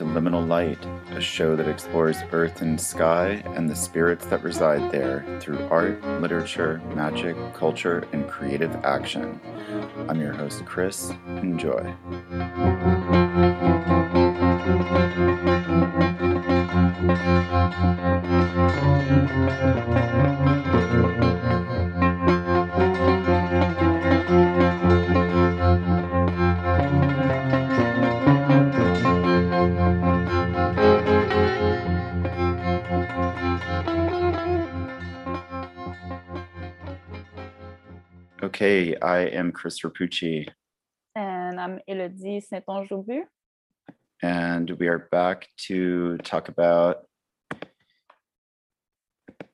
to Liminal Light, a show that explores earth and sky and the spirits that reside there through art, literature, magic, culture, and creative action. I'm your host, Chris. Enjoy. I am Chris Rapucci, And I'm Elodie Saint-Onge-Jobu. and we are back to talk about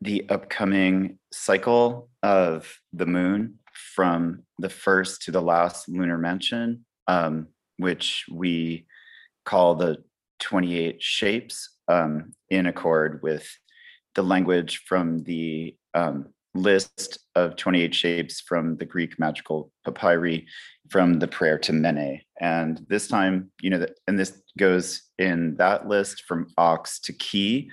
the upcoming cycle of the moon from the first to the last lunar mansion, um, which we call the 28 shapes um, in accord with the language from the um, list of 28 shapes from the Greek magical papyri from the prayer to Mene. And this time, you know, and this goes in that list from ox to key.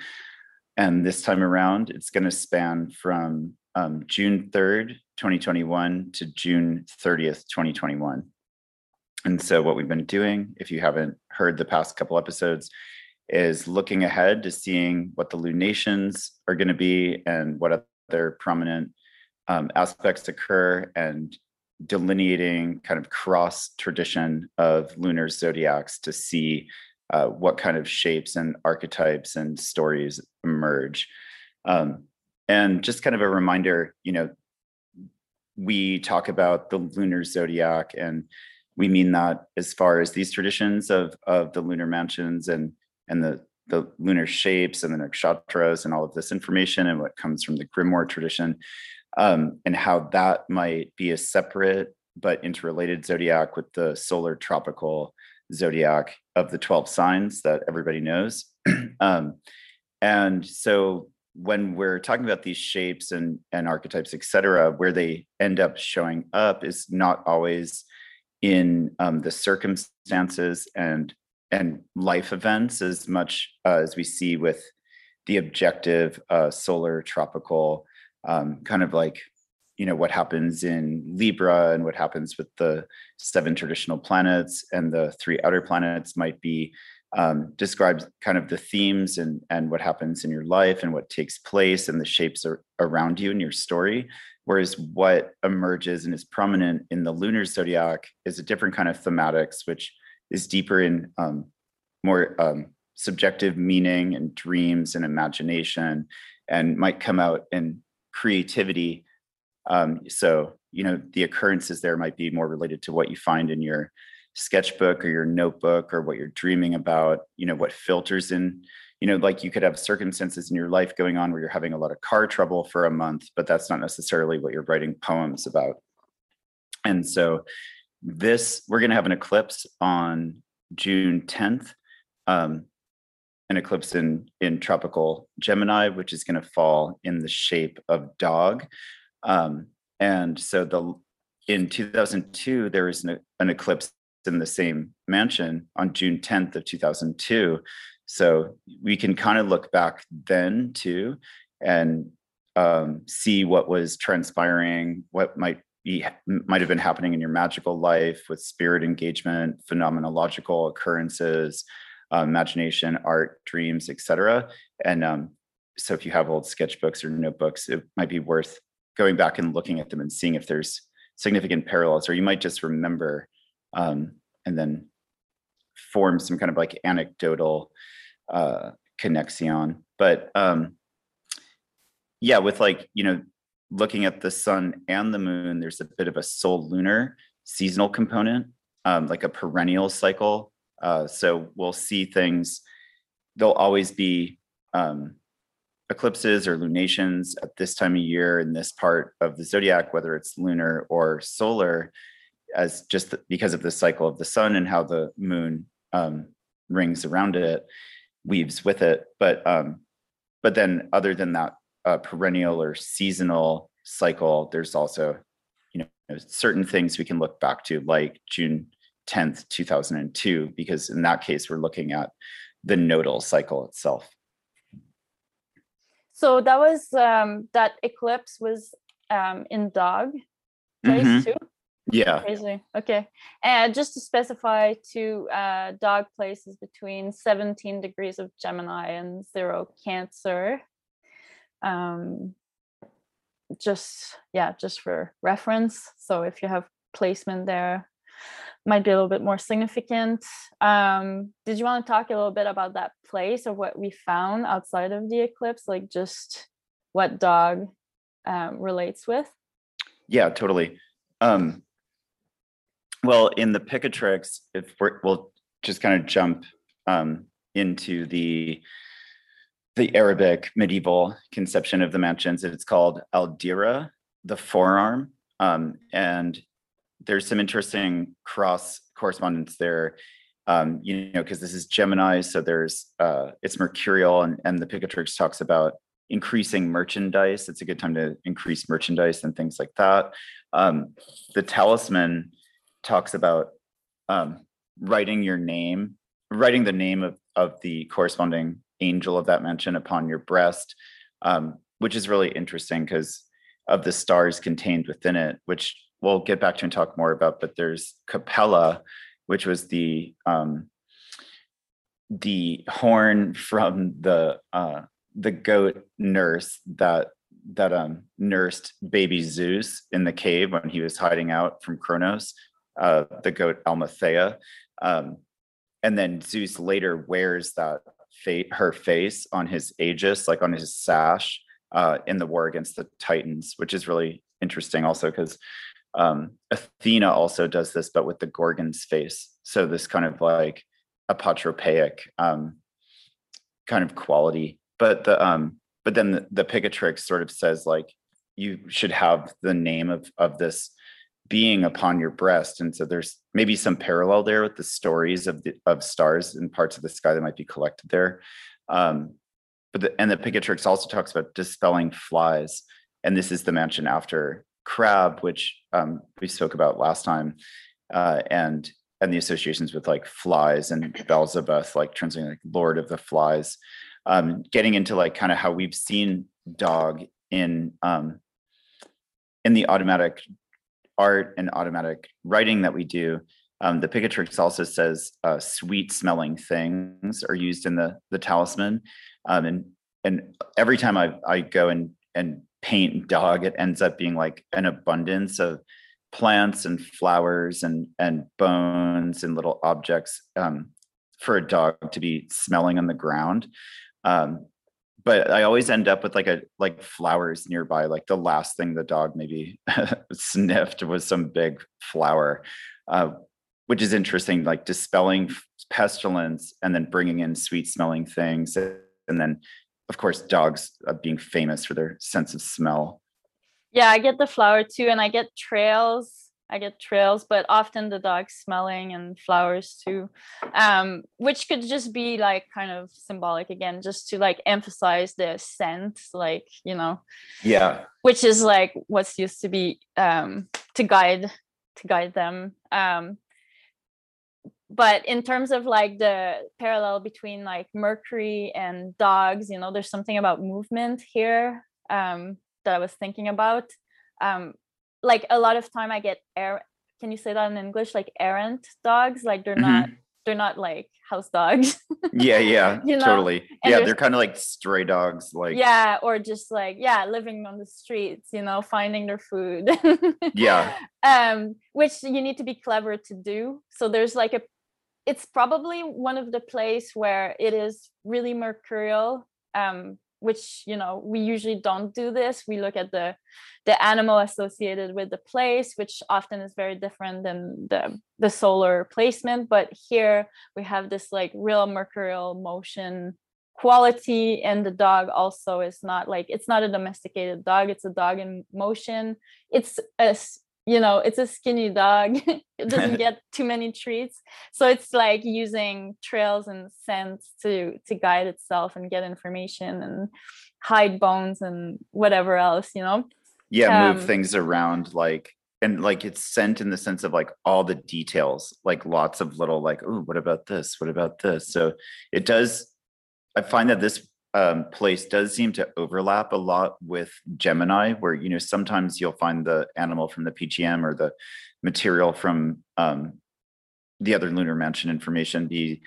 And this time around, it's going to span from um, June 3rd, 2021 to June 30th, 2021. And so, what we've been doing, if you haven't heard the past couple episodes, is looking ahead to seeing what the lunations are going to be and what other prominent um, aspects occur and delineating kind of cross tradition of lunar zodiacs to see uh, what kind of shapes and archetypes and stories emerge. Um, and just kind of a reminder, you know, we talk about the lunar zodiac and we mean that as far as these traditions of of the lunar mansions and and the the lunar shapes and the nakshatras and all of this information and what comes from the grimoire tradition um, and how that might be a separate but interrelated zodiac with the solar tropical zodiac of the 12 signs that everybody knows. Um, and so when we're talking about these shapes and and archetypes et cetera where they end up showing up is not always in um, the circumstances and and life events as much uh, as we see with the objective uh, solar tropical um, kind of like you know what happens in libra and what happens with the seven traditional planets and the three outer planets might be um, describes kind of the themes and and what happens in your life and what takes place and the shapes are around you in your story. Whereas what emerges and is prominent in the lunar zodiac is a different kind of thematics which is deeper in um, more um, subjective meaning and dreams and imagination and might come out in creativity. Um, so you know the occurrences there might be more related to what you find in your sketchbook or your notebook or what you're dreaming about you know what filters in you know like you could have circumstances in your life going on where you're having a lot of car trouble for a month but that's not necessarily what you're writing poems about. And so this we're going to have an eclipse on june 10th um, an eclipse in in tropical gemini which is going to fall in the shape of dog um, and so the in 2002 there was an, an eclipse in the same mansion on June 10th of 2002. So we can kind of look back then too and um, see what was transpiring, what might might have been happening in your magical life with spirit engagement, phenomenological occurrences, uh, imagination, art, dreams, etc. And um, so if you have old sketchbooks or notebooks, it might be worth going back and looking at them and seeing if there's significant parallels, or you might just remember um, and then form some kind of like anecdotal uh, connection. But um, yeah, with like, you know, looking at the sun and the moon, there's a bit of a soul lunar seasonal component, um, like a perennial cycle. Uh, so we'll see things, there'll always be um, eclipses or lunations at this time of year in this part of the zodiac, whether it's lunar or solar as just because of the cycle of the sun and how the moon um, rings around it, weaves with it. But um, but then other than that uh, perennial or seasonal cycle, there's also you know certain things we can look back to, like June 10th, 2002, because in that case we're looking at the nodal cycle itself. So that was um, that eclipse was um, in dog place Mhm. too. Yeah. Crazy. Okay. And just to specify, to uh, dog places between 17 degrees of Gemini and zero Cancer. Um, just yeah, just for reference. So if you have placement there, might be a little bit more significant. Um, did you want to talk a little bit about that place or what we found outside of the eclipse, like just what dog um, relates with? Yeah, totally. Um, well, in the Picatrix, if we're, we'll just kind of jump um, into the the Arabic medieval conception of the mansions. It's called Al-Dhira, the forearm, um, and there's some interesting cross correspondence there. Um, you know, because this is Gemini, so there's uh, it's mercurial, and and the Picatrix talks about increasing merchandise. It's a good time to increase merchandise and things like that. Um, the talisman talks about um, writing your name, writing the name of, of the corresponding angel of that mansion upon your breast, um, which is really interesting because of the stars contained within it, which we'll get back to and talk more about. But there's Capella, which was the um, the horn from the uh, the goat nurse that that um nursed baby Zeus in the cave when he was hiding out from Kronos, uh, the goat Almathea. Um, and then Zeus later wears that fa- her face on his aegis, like on his sash, uh, in the war against the Titans, which is really interesting also because um, Athena also does this, but with the Gorgon's face. So this kind of like apotropaic um, kind of quality. But the um, but then the, the Picatrix sort of says like you should have the name of of this being upon your breast, and so there's maybe some parallel there with the stories of the of stars and parts of the sky that might be collected there. Um, but the, and the Picatrix also talks about dispelling flies, and this is the mansion after Crab, which um, we spoke about last time, uh, and and the associations with like flies and Beelzebub, like translating like Lord of the Flies, um, getting into like kind of how we've seen dog in um, in the automatic art and automatic writing that we do. Um, the Picatrix also says uh, sweet smelling things are used in the the talisman, um, and and every time I I go and and paint dog, it ends up being like an abundance of plants and flowers and and bones and little objects um, for a dog to be smelling on the ground. Um, but I always end up with like a like flowers nearby. Like the last thing the dog maybe sniffed was some big flower, uh, which is interesting. Like dispelling pestilence and then bringing in sweet smelling things, and then of course dogs uh, being famous for their sense of smell. Yeah, I get the flower too, and I get trails. I get trails, but often the dog smelling and flowers too, um, which could just be like kind of symbolic again, just to like emphasize the scent, like you know, Yeah, which is like what's used to be um, to guide to guide them. Um, but in terms of like the parallel between like Mercury and dogs, you know, there's something about movement here um, that I was thinking about. Um, like a lot of time I get air. Can you say that in English? Like errant dogs, like they're Mhm. not they're not like house dogs. yeah, yeah, You know, totally. and Yeah, they're kind of like stray dogs. Like yeah, or just like yeah, living on the streets, you know, finding their food. Yeah. Um, which you need to be clever to do. So there's like a it's probably one of the place where it is really mercurial. Um, which you know we usually don't do this. We look at the the animal associated with the place which often is very different than the the solar placement. But here we have this like real mercurial motion quality and the dog also is not like it's not a domesticated dog. It's a dog in motion. It's a you know it's a skinny dog it doesn't get too many treats so it's like using trails and scents to to guide itself and get information and hide bones and whatever else you know yeah, move Um, things around like and like it's sent in the sense of like all the details, like lots of little like, oh, what about this? What about this? So it does. I find that this um, place does seem to overlap a lot with Gemini, where you know sometimes you'll find the animal from the PGM or the material from um, the other lunar mansion information be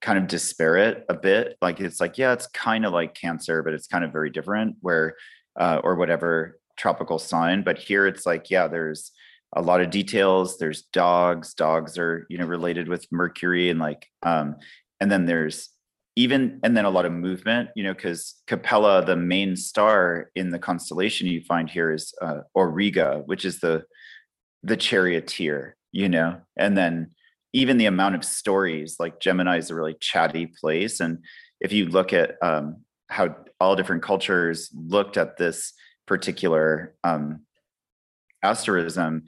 kind of disparate a bit. Like it's like yeah, it's kind of like Cancer, but it's kind of very different. Where uh, or whatever tropical sign, but here it's like yeah, there's a lot of details. There's dogs. Dogs are you know related with Mercury and like um, and then there's even and then a lot of movement you know because capella the main star in the constellation you find here is uh, auriga which is the the charioteer you know? And then even the amount of stories like gemini is a really chatty place. And if you look at um, how all different cultures looked at this particular um, asterism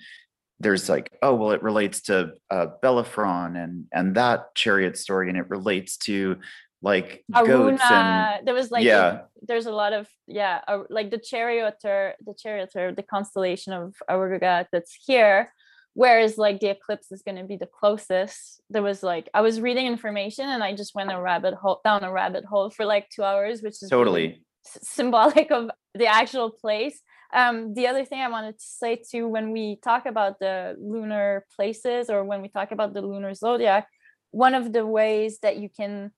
there's like oh well it relates to uh, Bellerophon and and that chariot story and it relates to like goats and there was like yeah. there's a lot of yeah uh, like the charioteer the charioteer the constellation of Auriga that's here whereas like the eclipse is going to be the closest. There was like i was reading information and i just went a rabbit hole down a rabbit hole for like two hours which is totally. really symbolic of the actual place. Um, the other thing i wanted to say too when we talk about the lunar places or when we talk about the lunar zodiac one of the ways that you can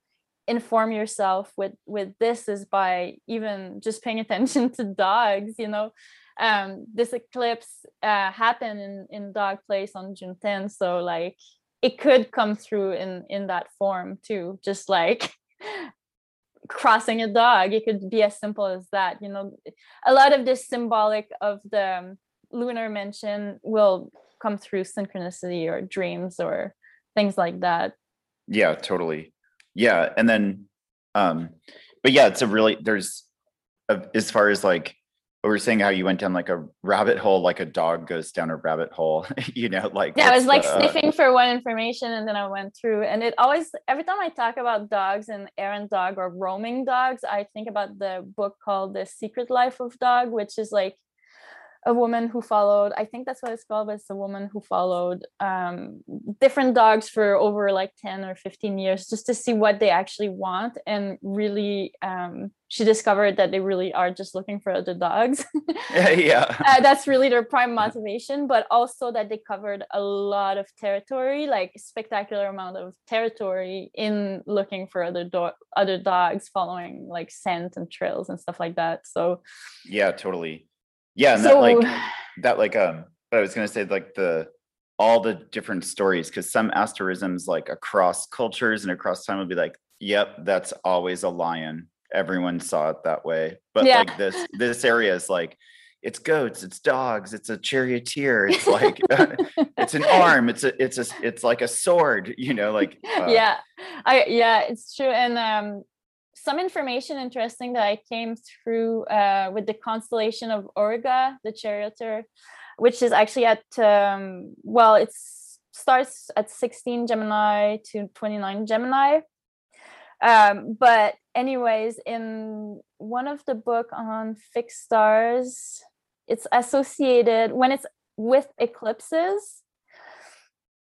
inform yourself with with this is by even just paying attention to dogs you know? Um this eclipse uh happened in in dog place on june 10th so like it could come through in in that form too just like crossing a dog. It could be as simple as that you know? A lot of this symbolic of the um, lunar mansion will come through synchronicity or dreams or things like that. Yeah totally yeah and then um but yeah it's a really there's a, as far as like we were saying how you went down like a rabbit hole like a dog goes down a rabbit hole you know like yeah i was like the, sniffing uh, for one information and then i went through and it always every time i talk about dogs and errant dog or roaming dogs i think about the book called the secret life of dog which is like a woman who followed i think that's what it's called but it's a woman who followed um, different dogs for over like 10 or 15 years just to see what they actually want and really um, she discovered that they really are just looking for other dogs yeah, yeah. Uh, that's really their prime motivation but also that they covered a lot of territory like spectacular amount of territory in looking for other do- other dogs following like scent and trails and stuff like that so yeah totally yeah and so, that like that like um but i was gonna say like the all the different stories because some asterisms like across cultures and across time will be like yep that's always a lion everyone saw it that way but yeah. like this this area is like it's goats it's dogs it's a charioteer it's like it's an arm it's a it's a it's like a sword you know like uh, yeah i yeah it's true and um some information interesting that I came through uh, with the constellation of Auriga, the charioteer, which is actually at, um, well, it starts at 16 Gemini to 29 Gemini. Um, but anyways, in one of the book on fixed stars, it's associated when it's with eclipses.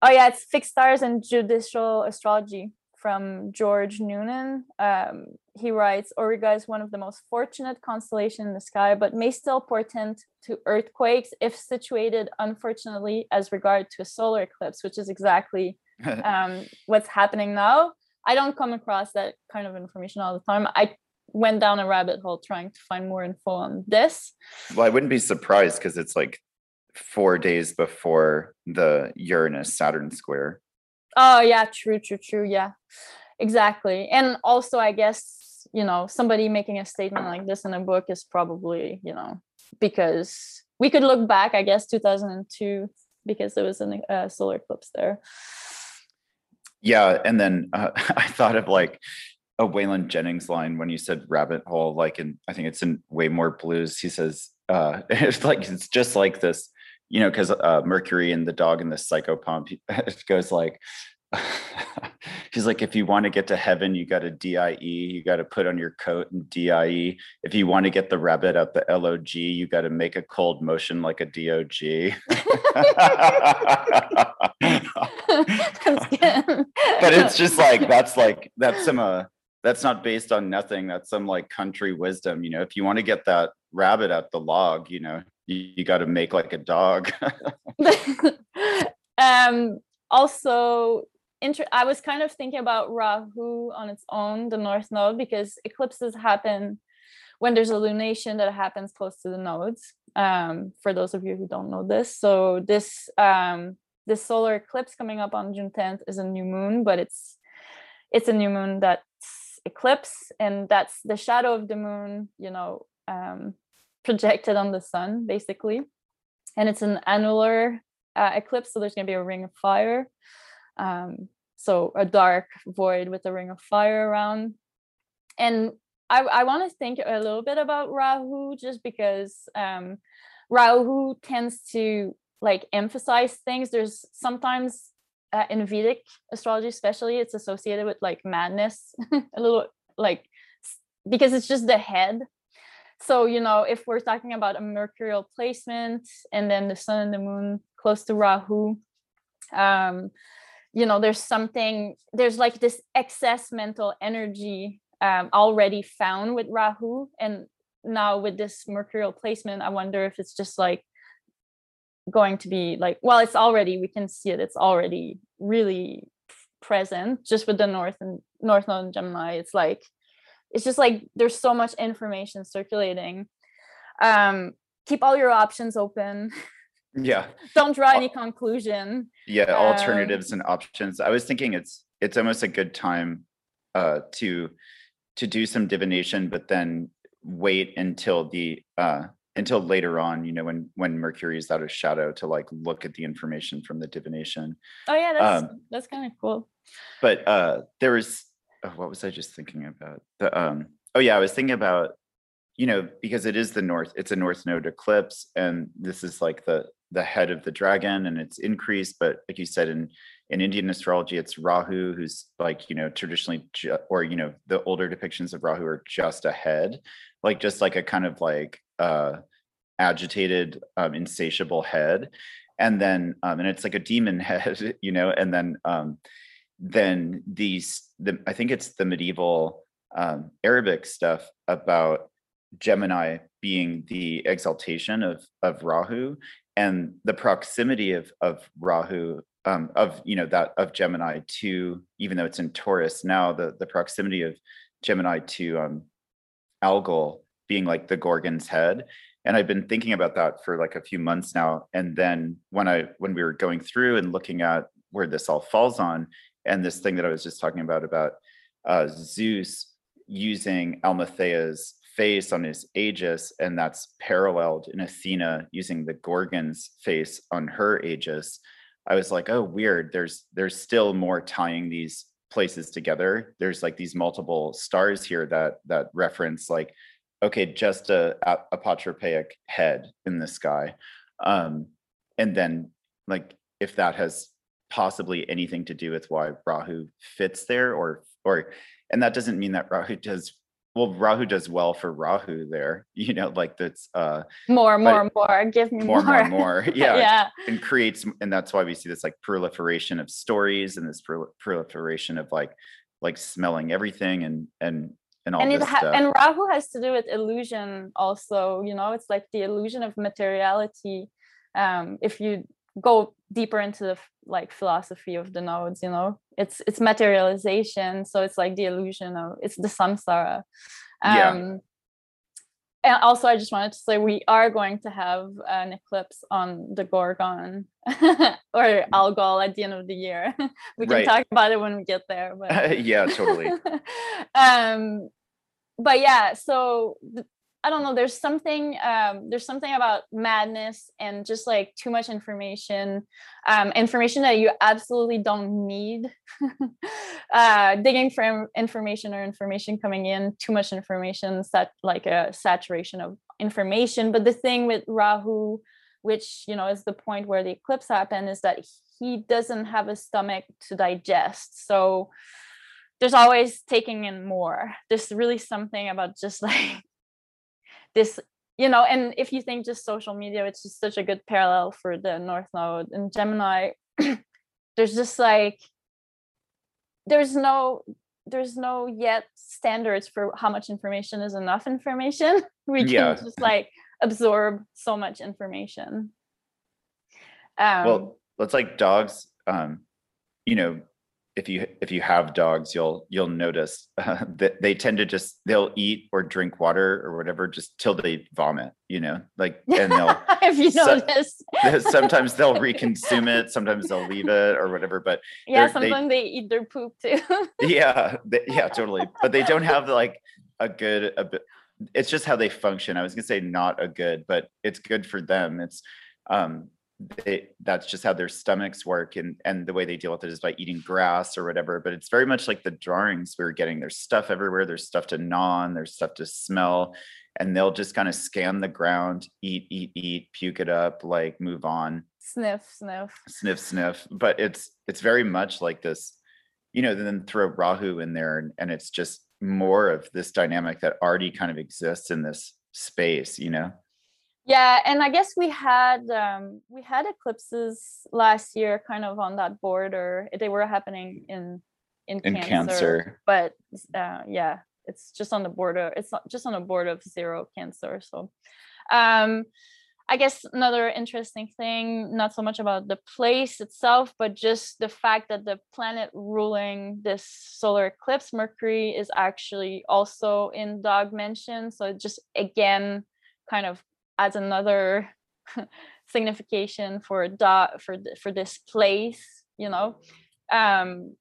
Oh yeah, it's fixed stars and judicial astrology from George Noonan. Um, he writes, Auriga is one of the most fortunate constellations in the sky, but may still portend to earthquakes if situated, unfortunately, as regard to a solar eclipse, which is exactly um, what's happening now. I don't come across that kind of information all the time. I went down a rabbit hole trying to find more info on this. Well, I wouldn't be surprised because it's like four days before the Uranus Saturn square. Oh yeah, true, true, true. Yeah, exactly. And also, I guess you know somebody making a statement like this in a book is probably you know because we could look back, I guess, 2002 because there was a uh, solar eclipse there. Yeah, and then uh, I thought of like a Waylon Jennings line when you said rabbit hole, like in I think it's in Waymore's Blues. He says uh, it's like it's just like this you know, because uh, Mercury and the dog and the psychopomp it goes like, He's like, if you want to get to heaven, you got to DIE. You got to put on your coat and DIE. If you want to get the rabbit out the LOG, you got to make a cold motion like a DOG. but it's just like that's like that's some uh that's not based on nothing. That's some like country wisdom. You know, if you want to get that rabbit at the log, you know, you, you got to make like a dog. um also inter- I was kind of thinking about Rahu on its own, the north node, because eclipses happen when there's a lunation that happens close to the nodes. Um, for those of you who don't know this, so this um, this solar eclipse coming up on June 10th is a new moon, but it's it's a new moon that's eclipse, and that's the shadow of the moon, you know, um, projected on the sun, basically. And it's an annular uh, eclipse, so there's going to be a ring of fire. Um, so a dark void with a ring of fire around. And I, I want to think a little bit about Rahu just because um, Rahu tends to like emphasize things. There's sometimes uh, in Vedic astrology, especially, it's associated with like madness, a little like because it's just the head. So, you know, if we're talking about a mercurial placement and then the sun and the moon close to Rahu, um, you know there's something there's like this excess mental energy um, already found with rahu. And now with this mercurial placement i wonder if it's just like going to be like well it's already we can see it it's already really present just with the north and north node and gemini. It's like it's just like there's so much information circulating. Um keep all your options open. Yeah. Don't draw any conclusion. Yeah alternatives um, and options. I was thinking it's it's almost a good time uh to to do some divination but then wait until the uh until later on you know when when mercury is out of shadow to like look at the information from the divination. Oh yeah that's um, that's kind of cool. but uh there was oh, what was i just thinking about? The um oh yeah i was thinking about you know because it is the north it's a north node eclipse and this is like the the head of the dragon and it's increased but like you said in in indian astrology it's rahu who's like you know traditionally ju- or you know the older depictions of rahu are just a head like just like a kind of like uh agitated um, insatiable head and then um and it's like a demon head you know and then um then these the i think it's the medieval um arabic stuff about gemini being the exaltation of of rahu and the proximity of of Rahu um, of you know that of Gemini to even though it's in Taurus now the the proximity of Gemini to um, Algol being like the Gorgon's head. And I've been thinking about that for like a few months now. And then when I when we were going through and looking at where this all falls on and this thing that I was just talking about about uh, Zeus using Almathea's face on his aegis, and that's paralleled in Athena using the Gorgon's face on her aegis. I was like, oh, weird. There's there's still more tying these places together. There's like these multiple stars here that that reference like, okay, just a, a apotropaic head in the sky, um, and then like if that has possibly anything to do with why Rahu fits there, or or and that doesn't mean that Rahu does well rahu does well for rahu there you know like that's uh more more more give me more more more more yeah yeah and creates and that's why we see this like proliferation of stories and this proliferation of like like smelling everything and and and all and this ha- stuff. and rahu has to do with illusion also you know it's like the illusion of materiality um if you go deeper into the like philosophy of the nodes you know? It's it's materialization so it's like the illusion of it's the samsara. Um yeah. and also i just wanted to say we are going to have an eclipse on the gorgon or algol at the end of the year. We can right. talk about it when we get there but yeah totally. Um but yeah so I don't know. There's something. Um, there's something about madness and just like too much information, um, information that you absolutely don't need. uh, digging for information or information coming in, too much information, set like a saturation of information. But the thing with Rahu, which you know is the point where the eclipse happened, is that he doesn't have a stomach to digest so there's always taking in more there's really something about just like this you know and if you think just social media which is such a good parallel for the north node and gemini there's just like there's no there's no yet standards for how much information is enough information we can Yeah. just like absorb so much information um well it's like dogs um you know if you if you have dogs you'll you'll notice uh, that they tend to just they'll eat or drink water or whatever just till they vomit you know like and they'll if you so- notice sometimes they'll reconsume it sometimes they'll leave it or whatever but yeah they're- they- sometimes they eat their poop too. Yeah they, yeah totally but they don't have like a good a it's just how they function. I was gonna say not a good but it's good for them. It's um they, that's just how their stomachs work and and the way they deal with it is by eating grass or whatever but it's very much like the drawings we were getting. There's stuff everywhere. There's stuff to gnaw on there's stuff to smell. And they'll just kind of scan the ground eat eat eat puke it up like move on. Sniff sniff. Sniff sniff. But it's it's very much like this you know then throw rahu in there and, and it's just more of this dynamic that already kind of exists in this space you know yeah and i guess we had um we had eclipses last year kind of on that border. They were happening in in, in cancer, cancer. but uh yeah it's just on the border it's not just on the border of zero cancer so um i guess another interesting thing not so much about the place itself but just the fact that the planet ruling this solar eclipse mercury is actually also in dog mansion so it just again kind of adds another signification for dog for for this place you know? Um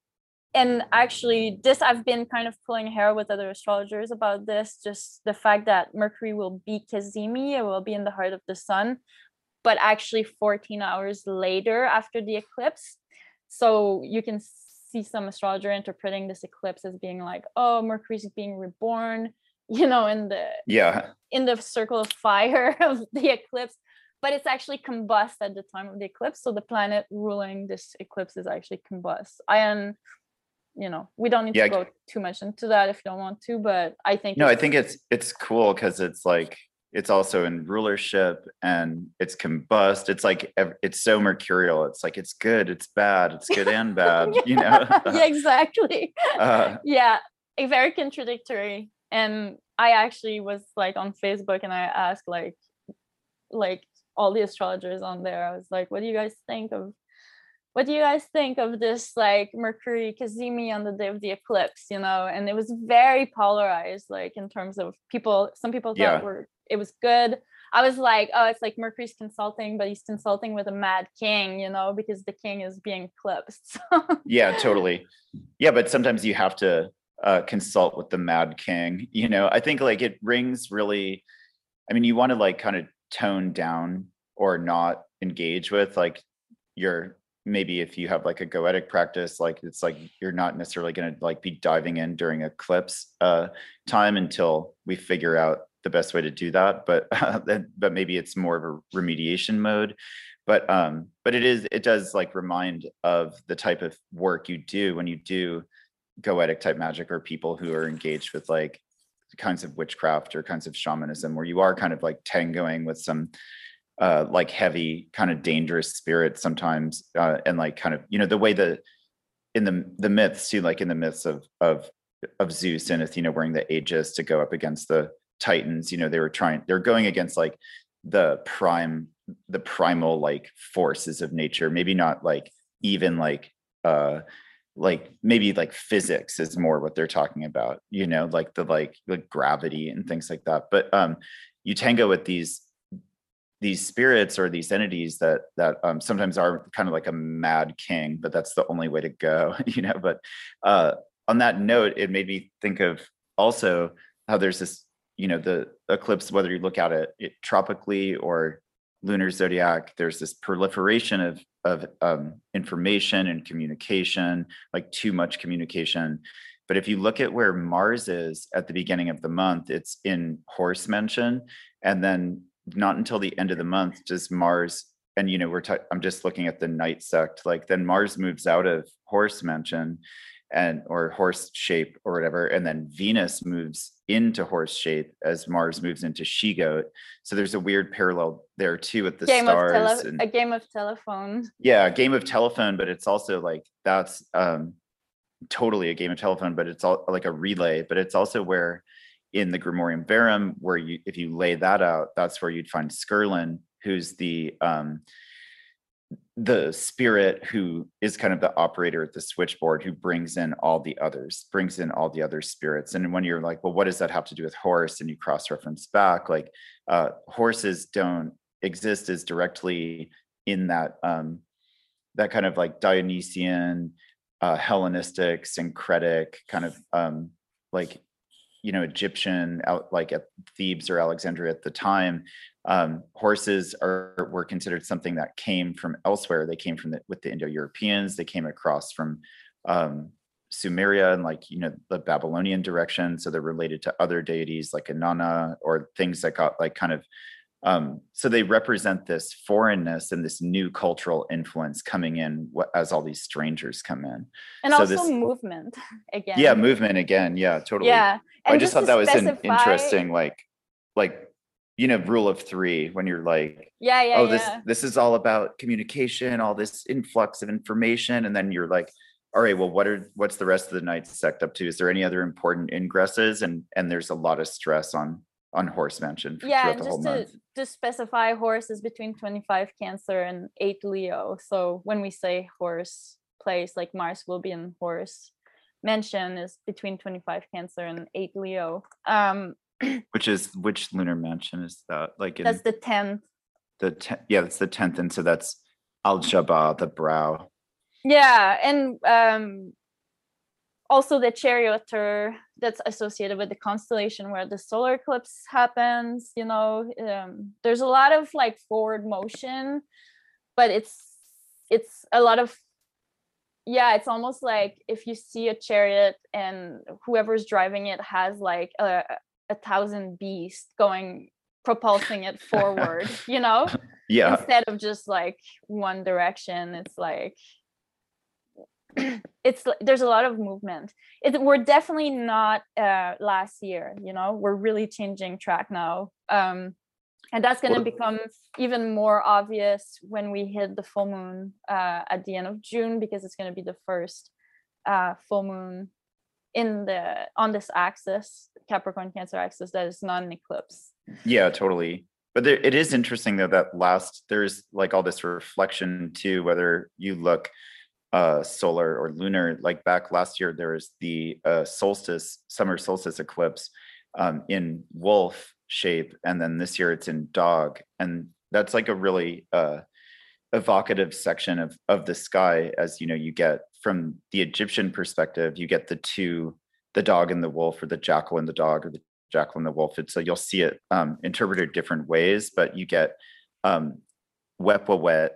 and actually this i've been kind of pulling hair with other astrologers about this just the fact that mercury will be cazimi it will be in the heart of the sun but actually 14 hours later after the eclipse. So you can see some astrologer interpreting this eclipse as being like oh mercury's being reborn you know in the yeah. in the circle of fire of the eclipse but it's actually combust at the time of the eclipse so the planet ruling this eclipse is actually combust. And you know we don't need Yeah, to go too much into that if you don't want to but i think no i think it's it's cool because it's like it's also in rulership and it's combust. It's like it's so mercurial. It's like it's good it's bad it's good and bad you know? Yeah exactly. Uh, yeah a very contradictory and i actually was like on facebook and i asked like like all the astrologers on there. I was like what do you guys think of what do you guys think of this like mercury cazimi on the day of the eclipse? You know? And it was very polarized like in terms of people some people thought Yeah. were it was good. I was like oh it's like mercury's consulting but he's consulting with a mad king you know? Because the king is being eclipsed. Yeah totally. Yeah but sometimes you have to uh, consult with the mad king you know i think like it rings really i mean you want to like kind of tone down or not engage with like your maybe if you have like a goetic practice like it's like you're not necessarily going to like be diving in during eclipse uh time until we figure out the best way to do that but uh, but maybe it's more of a remediation mode. But um but it is it does like remind of the type of work you do when you do goetic type magic or people who are engaged with like kinds of witchcraft or kinds of shamanism where you are kind of like tangoing with some uh like heavy kind of dangerous spirits sometimes uh and like kind of you know the way the in the the myths too like in the myths of of of Zeus and Athena wearing the aegis to go up against the titans you know they were trying they're going against like the prime the primal like forces of nature maybe not like even like uh like maybe like physics is more what they're talking about you know like the like like gravity and things like that. But um you tango with these these spirits or these entities that that um, sometimes are kind of like a mad king but that's the only way to go you know but uh on that note it made me think of also how there's this you know the eclipse whether you look at it, it tropically or lunar zodiac there's this proliferation of of um, information and communication like too much communication. But if you look at where mars is at the beginning of the month it's in horse mansion. And then not until the end of the month does mars and you know we're i'm just looking at the night sect like then mars moves out of horse mansion and or horse shape or whatever and then venus moves into horse shape as mars moves into she goat so there's a weird parallel there too with the game stars of tele- and, a game of telephone. yeah a game of telephone but it's also like that's um totally a game of telephone but it's all like a relay but it's also where in the grimorium verum where you if you lay that out that's where you'd find Scirlin who's the um the spirit who is kind of the operator at the switchboard who brings in all the others brings in all the other spirits. And when you're like well what does that have to do with horse? and you cross reference back like uh horses don't exist as directly in that um that kind of like dionysian uh hellenistic syncretic kind of um like you know egyptian out like at thebes or alexandria at the time um, horses are were considered something that came from elsewhere. They came from the, with the Indo-Europeans. They came across from um, Sumeria and like you know the Babylonian direction. So they're related to other deities like Inanna or things that got like kind of. Um, so they represent this foreignness and this new cultural influence coming in as all these strangers come in. And So also this- movement again. Yeah, movement again. Yeah, totally. Yeah. I And just thought that was an interesting like like you know rule of three when you're like Yeah, yeah, oh yeah. this this is all about communication all this influx of information and then you're like all right well what are what's the rest of the night sect up to is there any other important ingresses and and there's a lot of stress on on horse mansion f- yeah, and just to, to specify horses between 25 Cancer and 8 Leo. So when we say horse place, like Mars will be in horse, mention is between 25 Cancer and 8 Leo. Um, which is which lunar mansion is that like in that's the 10th. the ten, yeah that's the 10th and so that's Al-Jabhah the brow Yeah, and um, also the charioteer that's associated with the constellation where the solar eclipse happens. You know, um, there's a lot of like forward motion, but it's it's a lot of yeah. It's almost like if you see a chariot and whoever's driving it has like a a thousand beasts going propulsing it forward. you know yeah instead of just like one direction it's like it's there's a lot of movement. It, we're definitely not uh last year you know? We're really changing track now um and that's going to become even more obvious when we hit the full moon uh at the end of june because it's going to be the first uh full moon in the on this axis capricorn cancer axis that is not an eclipse. Yeah, totally. But there, it is interesting though that last there's like all this reflection too, whether you look uh solar or lunar. Like back last year, there was the uh solstice, summer solstice eclipse um in wolf shape, and then this year it's in dog. And that's like a really uh evocative section of of the sky as you know you get from the Egyptian perspective, you get the two, the dog and the wolf, or the jackal and the dog, or the jackal and the wolf. And so you'll see it um, interpreted different ways, but you get um, Wepwawet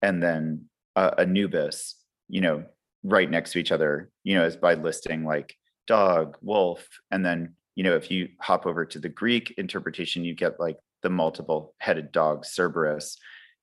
and then uh, Anubis, you know, right next to each other, you know, as by listing like dog, wolf, and then you know if you hop over to the Greek interpretation, you get like the multiple headed dog Cerberus.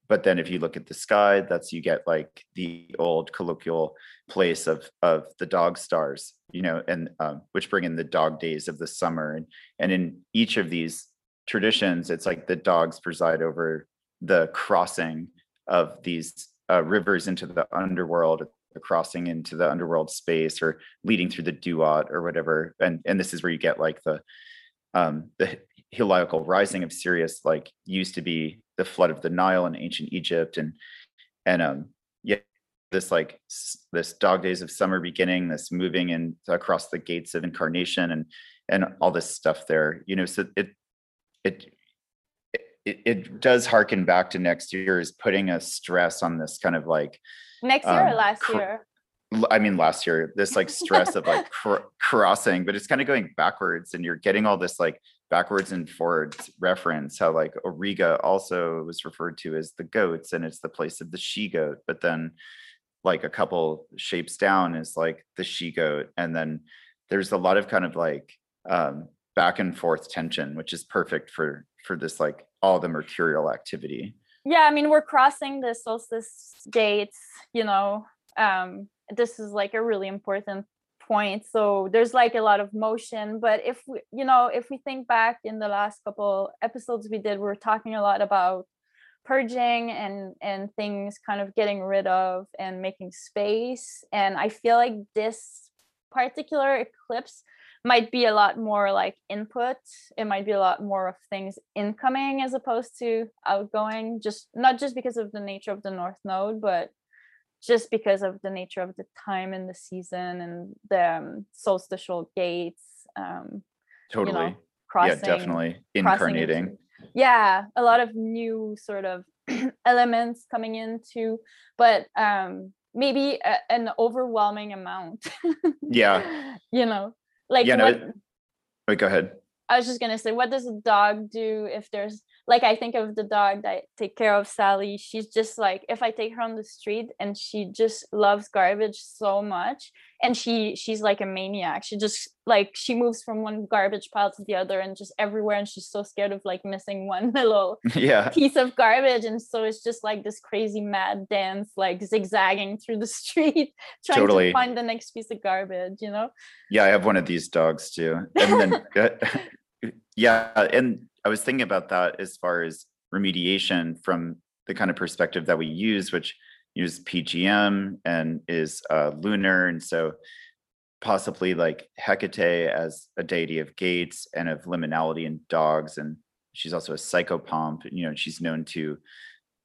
But then if you look at the sky, that's you get like the old colloquial place of of the dog stars, you know, and um, which bring in the dog days of the summer. And and in each of these traditions, it's like the dogs preside over the crossing of these uh, rivers into the underworld, the crossing into the underworld space, or leading through the duat or whatever. And and this is where you get like the um, the heliacal rising of Sirius, like used to be the flood of the Nile in ancient Egypt, and and um yeah, this like this dog days of summer beginning, this moving in across the gates of incarnation, and and all this stuff there, you know. So it it it, it does harken back to next year is putting a stress on this kind of like next year or Um, last cr- year I mean, last year, this like stress of like cr- crossing, but it's kind of going backwards, and you're getting all this like backwards and forwards reference. How like Auriga also was referred to as the goats, and it's the place of the she goat, but then like a couple shapes down is like the she goat, and then there's a lot of kind of like um, back and forth tension, which is perfect for for this like all the mercurial activity. Yeah i mean we're crossing the solstice gates you know um this is like a really important point so there's like a lot of motion but if we you know if we think back in the last couple episodes we did we are talking a lot about purging and and things kind of getting rid of and making space and i feel like this particular eclipse might be a lot more like input. It might be a lot more of things incoming as opposed to outgoing just not just because of the nature of the north node but just because of the nature of the time and the season and the um, solstitial gates um totally you know, crossing, yeah definitely. incarnating into, yeah a lot of new sort of elements coming into but um maybe a, an overwhelming amount. Yeah. You know like yeah, what, no, it, wait go ahead. I was just gonna say, what does a dog do if there's like I think of the dog that I take care of Sally. She's just like if I take her on the street and she just loves garbage so much, and she she's like a maniac. She just like she moves from one garbage pile to the other and just everywhere, and she's so scared of like missing one little yeah piece of garbage, and so it's just like this crazy mad dance, like zigzagging through the street, trying Totally. to find the next piece of garbage. You know? Yeah, I have one of these dogs too. And then, uh, yeah, and I was thinking about that as far as remediation from the kind of perspective that we use, which use PGM and is uh, lunar, and so possibly like Hecate as a deity of gates and of liminality in dogs, and she's also a psychopomp. You know, she's known to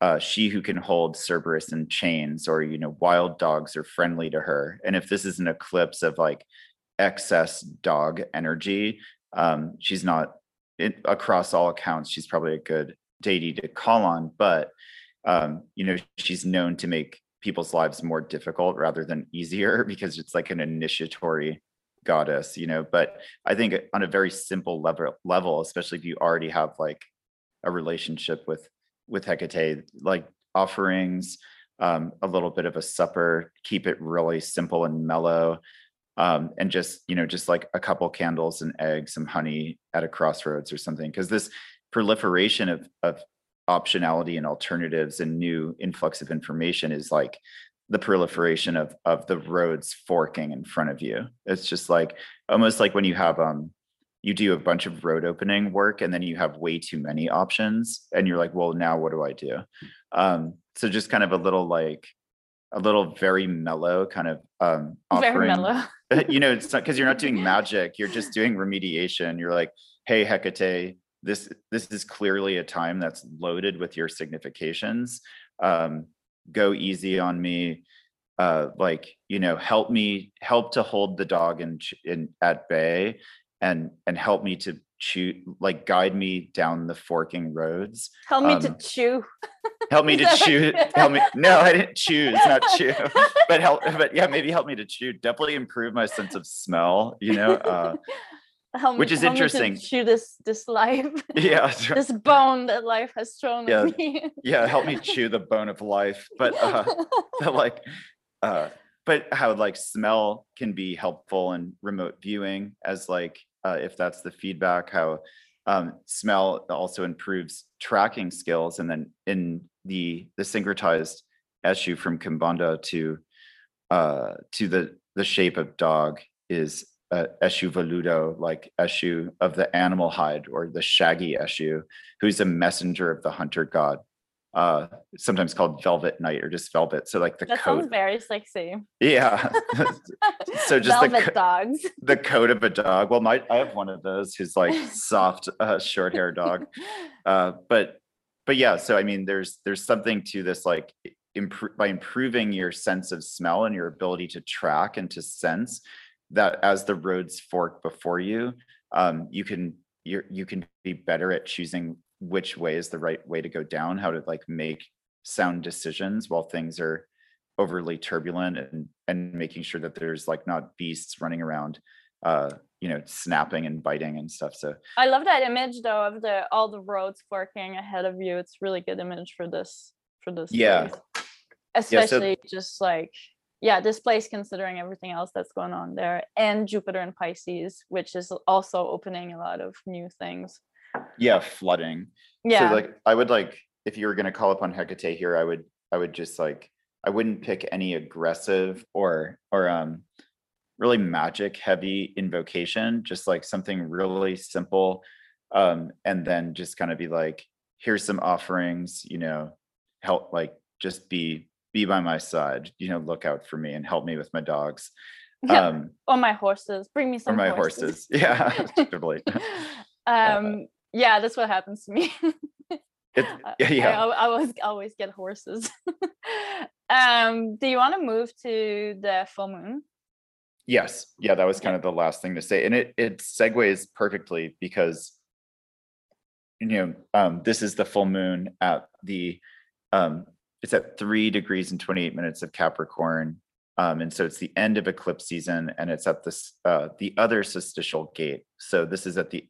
uh, she who can hold Cerberus in chains, or you know, wild dogs are friendly to her. And if this is an eclipse of like excess dog energy, um, she's not it, across all accounts. She's probably a good deity to call on, but um, you know, she's known to make people's lives more difficult rather than easier because it's like an initiatory goddess, you know. But I think on a very simple level, level, especially if you already have like a relationship with with Hecate, like offerings, um, a little bit of a supper, keep it really simple and mellow. Um, and just you know just like a couple candles and eggs some honey at a crossroads or something because this proliferation of of optionality and alternatives and new influx of information is like the proliferation of of the roads forking in front of you. It's just like almost like when you have um you do a bunch of road opening work and then you have way too many options and you're like well now what do i do? Um so just kind of a little like a little very mellow kind of um offering. Very mellow. you know it's not because you're not doing magic you're just doing remediation. You're like hey hecate this this is clearly a time that's loaded with your significations. Um go easy on me. Uh like you know help me help to hold the dog in in at bay and and help me to choose like guide me down the forking roads Help me to Um, chew. help me to Is that choose right? help me no i didn't choose not chew but help but yeah maybe help me to chew definitely improve my sense of smell you know uh Help me- which is help me to interesting. chew this this life, yeah this bone that life has thrown Yeah. at me. yeah help me chew the bone of life but uh but like uh but how like smell can be helpful in remote viewing as like uh if that's the feedback how um smell also improves tracking skills and then in the the syncretized issue from Kimbanda to uh to the the shape of dog is uh, Eshu Veludo, like Eshu of the animal hide or the shaggy Eshu, who's a messenger of the hunter god, uh, sometimes called Velvet Night or just Velvet. So like the that sounds coat, very sexy. yeah. so just the velvet co- dogs. the coat of a dog. Well, my I have one of those who's like soft, uh, short hair dog. Uh, but but yeah, so I mean, there's there's something to this like improve by improving your sense of smell and your ability to track and to sense that as the roads fork before you, um, you can you're you can be better at choosing which way is the right way to go down, how to like make sound decisions while things are overly turbulent and and making sure that there's like not beasts running around uh you know snapping and biting and stuff so I love that image though of the all the roads forking ahead of you. It's really good image for this for this. Yeah. place. so- Especially just like yeah, this place considering everything else that's going on there, and Jupiter and Pisces, which is also opening a lot of new things. Yeah flooding Yeah. so like i would like if you were going to call upon Hecate here, I would I would just like I wouldn't pick any aggressive or or um really magic heavy invocation, just like something really simple. Um, and then just kind of be like, here's some offerings, you know, help like just be be by my side, you know, look out for me and help me with my dogs. Yeah. Um or my horses. Bring me some. or my horses. Yeah, totally. um yeah, that's what happens to me. It, I- yeah, I, al- always always get horses. um, do you want to move to the full moon? Yes, yeah, that was kind of the last thing to say, and it it segues perfectly because you know um, this is the full moon at the um, it's at three degrees and twenty eight minutes of Capricorn, um, and so it's the end of eclipse season, and it's at this uh, the other solstitial gate. So this is at the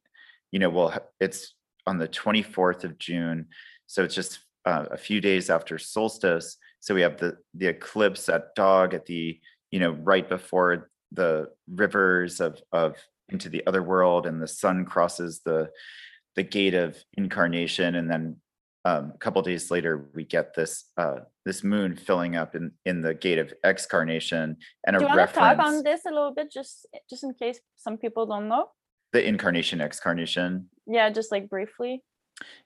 you know well it's on the twenty fourth of June, so it's just uh, a few days after solstice. So we have the the eclipse at dog at the you know right before the rivers of of into the other world and the sun crosses the the gate of incarnation and then um, a couple days later we get this uh, this moon filling up in in the gate of excarnation and a Do you want to talk on this a little bit, just just in case some people don't know? The incarnation excarnation Yeah, just like briefly.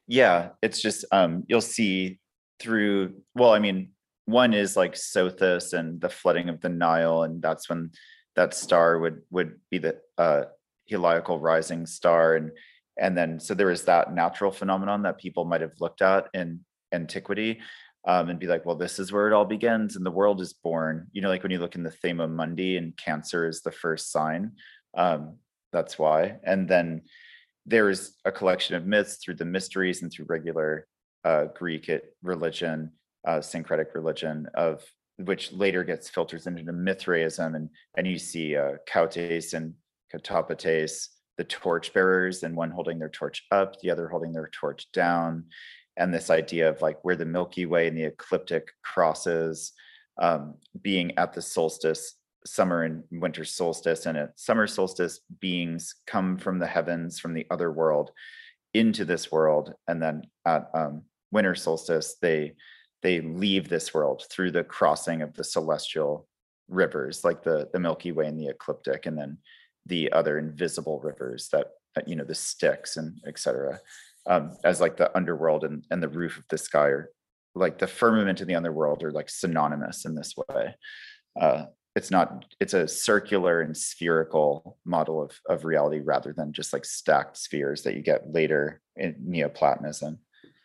yeah it's just um you'll see through well i mean one is like sothis and the flooding of the nile and that's when that star would would be the uh heliacal rising star and and then so there is that natural phenomenon that people might have looked at in antiquity um, and be like well this is where it all begins and the world is born you know like when you look in the thema mundi and cancer is the first sign um, that's why. And then there's a collection of myths through the mysteries and through regular uh, Greek religion, uh, syncretic religion, of which later gets filters into Mithraism, and and you see uh, Cautes and Cautopates, the torch bearers, and one holding their torch up, the other holding their torch down, and this idea of like where the Milky Way and the ecliptic crosses, um, being at the solstice summer and winter solstice and at summer solstice beings come from the heavens from the other world into this world. And then at um, winter solstice they they leave this world through the crossing of the celestial rivers like the the milky way and the ecliptic and then the other invisible rivers that, you know the styx and etc um, as like the underworld and, and the roof of the sky are like the firmament and the underworld are like synonymous in this way. Uh, it's not it's a circular and spherical model of of reality rather than just like stacked spheres that you get later in neoplatonism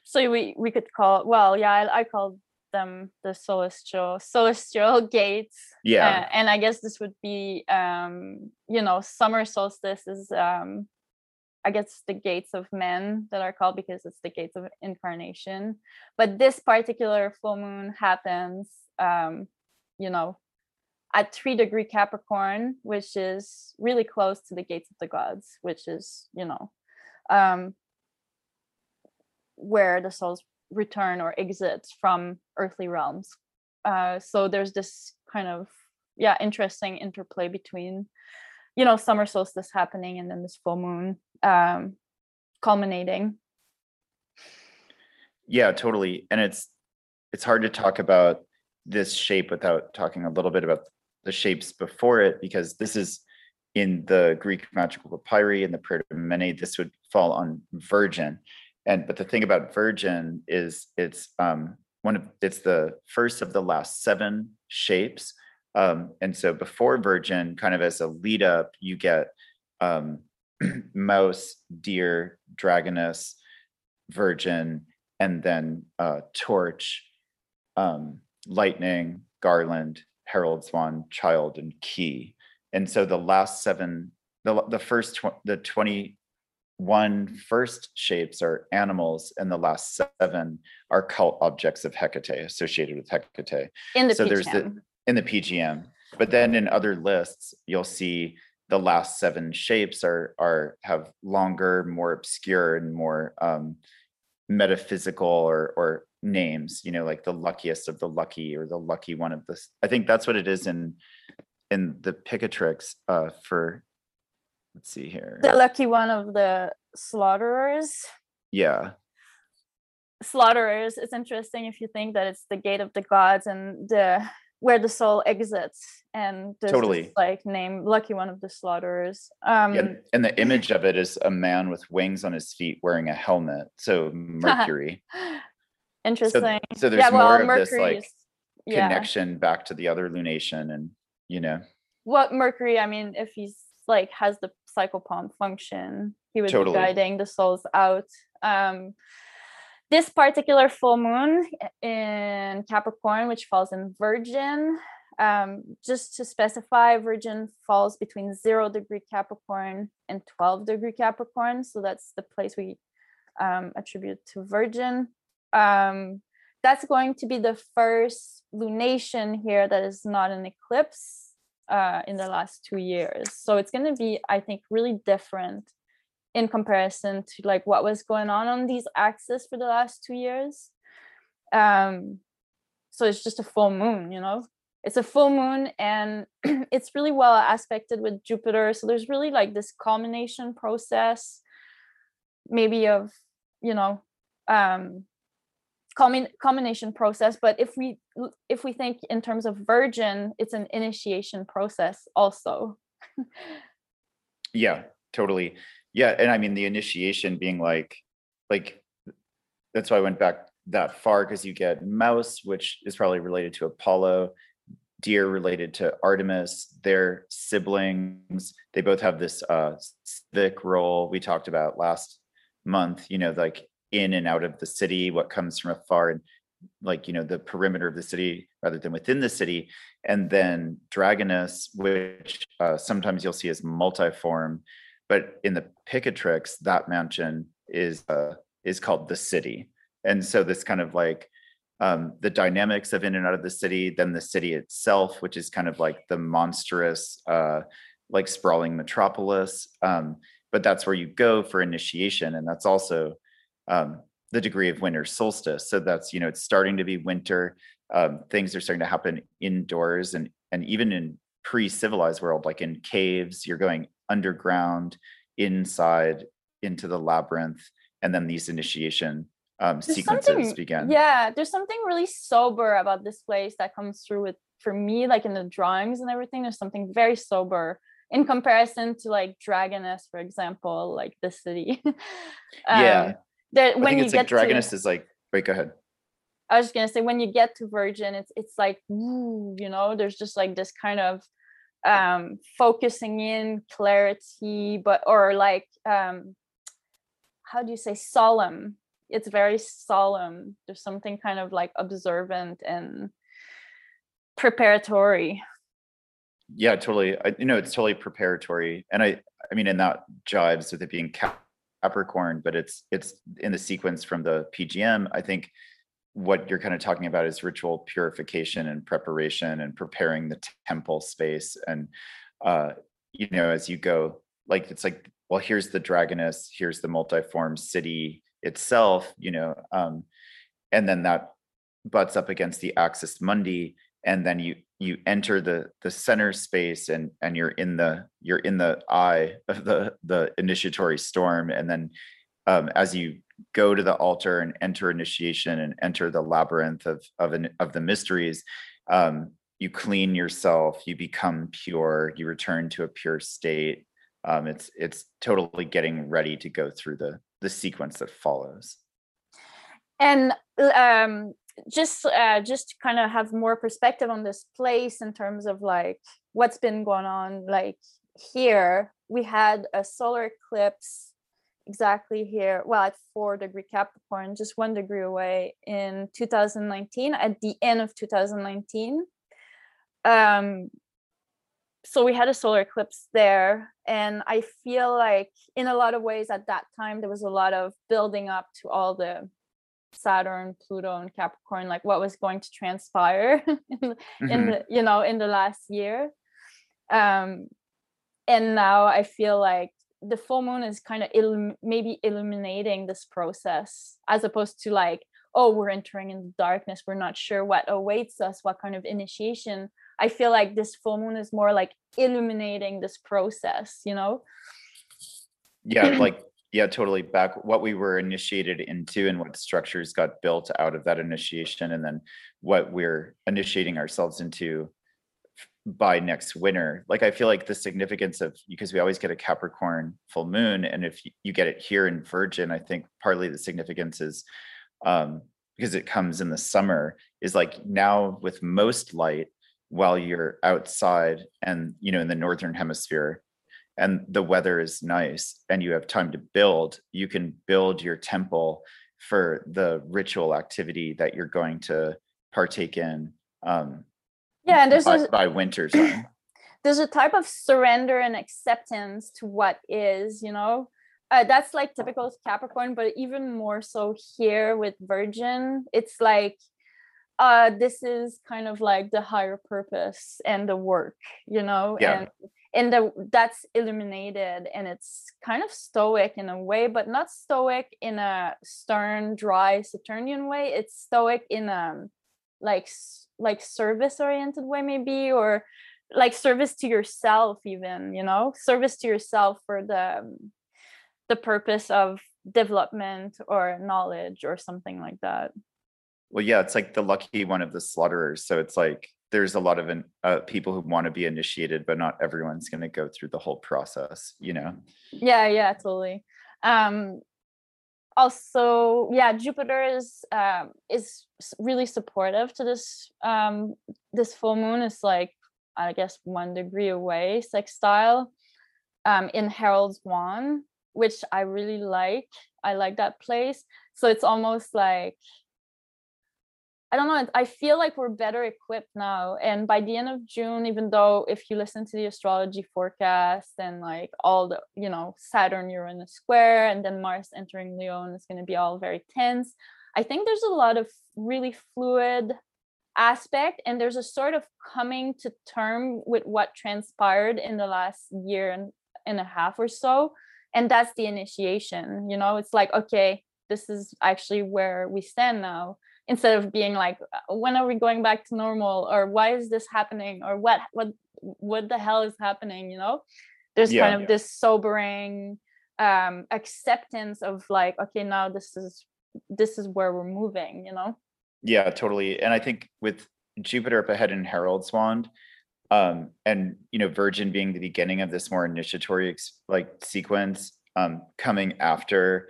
So we we could call well, yeah, I, I call them the celestial celestial gates. yeah Uh, and I guess this would be um, you know, summer solstice is um I guess the gates of men that are called because it's the gates of incarnation. But this particular full moon happens um, you know, at three degree Capricorn, which is really close to the gates of the gods, which is, you know, um where the souls return or exit from earthly realms. Uh, so there's this kind of yeah interesting interplay between you know summer solstice happening and then this full moon um, culminating. yeah totally and it's it's hard to talk about this shape without talking a little bit about the shapes before it because this is in the greek magical papyri and the proto-mene this would fall on virgin. And but the thing about virgin is it's um one of it's the first of the last seven shapes. Um and so before virgin kind of as a lead up you get um mouse deer dragoness virgin and then uh torch um lightning garland herald swan child and key. And so the last seven the, the first tw- the 21 first shapes are animals and the last seven are cult objects of hecate associated with hecate. In the So there's the- PGM. in the pgm but then in other lists you'll see the last seven shapes are are have longer more obscure and more um metaphysical or or names you know like the luckiest of the lucky or the lucky one of this i think that's what it is in in the picatrix uh for let's see here the lucky one of the slaughterers. yeah slaughterers it's interesting if you think that it's the gate of the gods and the where the soul exits and Totally. like name lucky one of the slaughterers um Yeah, and the image of it is a man with wings on his feet wearing a helmet. So Mercury. Interesting. So there's yeah well more of this like yeah. connection back to the other lunation and you know, what mercury i mean if he's like has the psychopomp function he would Totally. be guiding the souls out. Um this particular full moon in capricorn which falls in virgin um just to specify virgin falls between 0 degree capricorn and 12 degree capricorn. So that's the place we um attribute to virgin um that's going to be the first lunation here that is not an eclipse uh, in the last two years. So it's going to be, I think, really different in comparison to like what was going on on these axes for the last two years. Um, so it's just a full moon, you know. It's a full moon, and it's really well aspected with Jupiter. So there's really like this culmination process, maybe of you know um culmination process but if we if we think in terms of virgin it's an initiation process also yeah, totally. Yeah, and I mean the initiation being like like that's why I went back that far because you get mouse, which is probably related to Apollo, deer related to Artemis, their siblings. They both have this uh civic role we talked about last month, you know, like in and out of the city, what comes from afar and like you know the perimeter of the city rather than within the city. And then dragoness which uh, sometimes you'll see as multiform but in the picatrix that mansion is uh, is called the city. And so this kind of like um, the dynamics of in and out of the city then the city itself which is kind of like the monstrous uh, like sprawling metropolis um, but that's where you go for initiation and that's also um, the degree of winter solstice. So that's you know it's starting to be winter. Um, things are starting to happen indoors and and even in pre-civilized world, like in caves, you're going underground, inside into the labyrinth, and then these initiation um, sequences begin. yeah there's something really sober about this place that comes through with for me like in the drawings and everything there's something very sober in comparison to like dragoness for example like the city Yeah. That I when think you it's get like to Dragoness is like. Wait, go ahead. I was just gonna say when you get to Virgin, it's it's like woo, you know, there's just like this kind of um focusing in clarity, but or like um how do you say solemn? It's very solemn. There's something kind of like observant and preparatory. Yeah, totally. I, you know, it's totally preparatory, and I, I mean, and that jives with it being Cap- Capricorn, but it's it's in the sequence from the PGM. I think what you're kind of talking about is ritual purification and preparation and preparing the temple space, and uh, you know, as you go, like it's like, well, here's the dragoness, here's the multiform city itself, you know, um, and then that butts up against the axis mundi and then you you enter the the center space and and you're in the you're in the eye of the the initiatory storm. And then um, as you go to the altar and enter initiation and enter the labyrinth of of an, of the mysteries um, you clean yourself you become pure you return to a pure state. Um, it's it's totally getting ready to go through the the sequence that follows. And um just uh just to kind of have more perspective on this place in terms of like what's been going on like here we had a solar eclipse exactly here well at four degree capricorn just one degree away in 2019 at the end of 2019 um so we had a solar eclipse there and i feel like in a lot of ways at that time there was a lot of building up to all the saturn pluto and capricorn like what was going to transpire in, the, in Mhm. the you know in the last year. Um and now i feel like the full moon is kind of illum- maybe illuminating this process as opposed to like oh we're entering in darkness we're not sure what awaits us what kind of initiation. I feel like this full moon is more like illuminating this process you know? Yeah like yeah, totally. Back what we were initiated into and what structures got built out of that initiation, and then what we're initiating ourselves into by next winter. Like I feel like the significance of because we always get a Capricorn full moon, and if you get it here in Virgin, I think partly the significance is um, because it comes in the summer. Is like now with most light while you're outside and you know in the northern hemisphere and the weather is nice and you have time to build, you can build your temple for the ritual activity that you're going to partake in um, yeah and there's by, a, by winter time. there's a type of surrender and acceptance to what is you know uh, that's like typical capricorn but even more so here with virgin it's like uh this is kind of like the higher purpose and the work you know Yeah. and and the that's illuminated and it's kind of stoic in a way but not stoic in a stern dry saturnian way. It's stoic in a like like service oriented way maybe or like service to yourself even you know? Service to yourself for the um, the purpose of development or knowledge or something like that. Well, yeah, it's like the lucky one of the slaughterers. So it's like there's a lot of uh, people who want to be initiated, but not everyone's going to go through the whole process, you know? yeah yeah totally um also yeah jupiter is um is really supportive to this um this full moon is like i guess one degree away sextile um in herald's wand which i really like i like that place so it's almost like I don't know. I feel like we're better equipped now. And by the end of June, even though if you listen to the astrology forecast and like all the, you know, Saturn, Uranus square, and then Mars entering Leo, and it's going to be all very tense. I think there's a lot of really fluid aspect, and there's a sort of coming to term with what transpired in the last year and, and a half or so. And that's the initiation. You know, it's like, okay, this is actually where we stand now instead of being like "Uh, when are we going back to normal or why is this happening or what what what the hell is happening you know there's Yeah. kind of this sobering um acceptance of like okay now this is this is where we're moving you know Yeah, totally. And I think with Jupiter up ahead in Herald's wand, um, and you know, Virgin being the beginning of this more initiatory ex- like sequence, um, coming after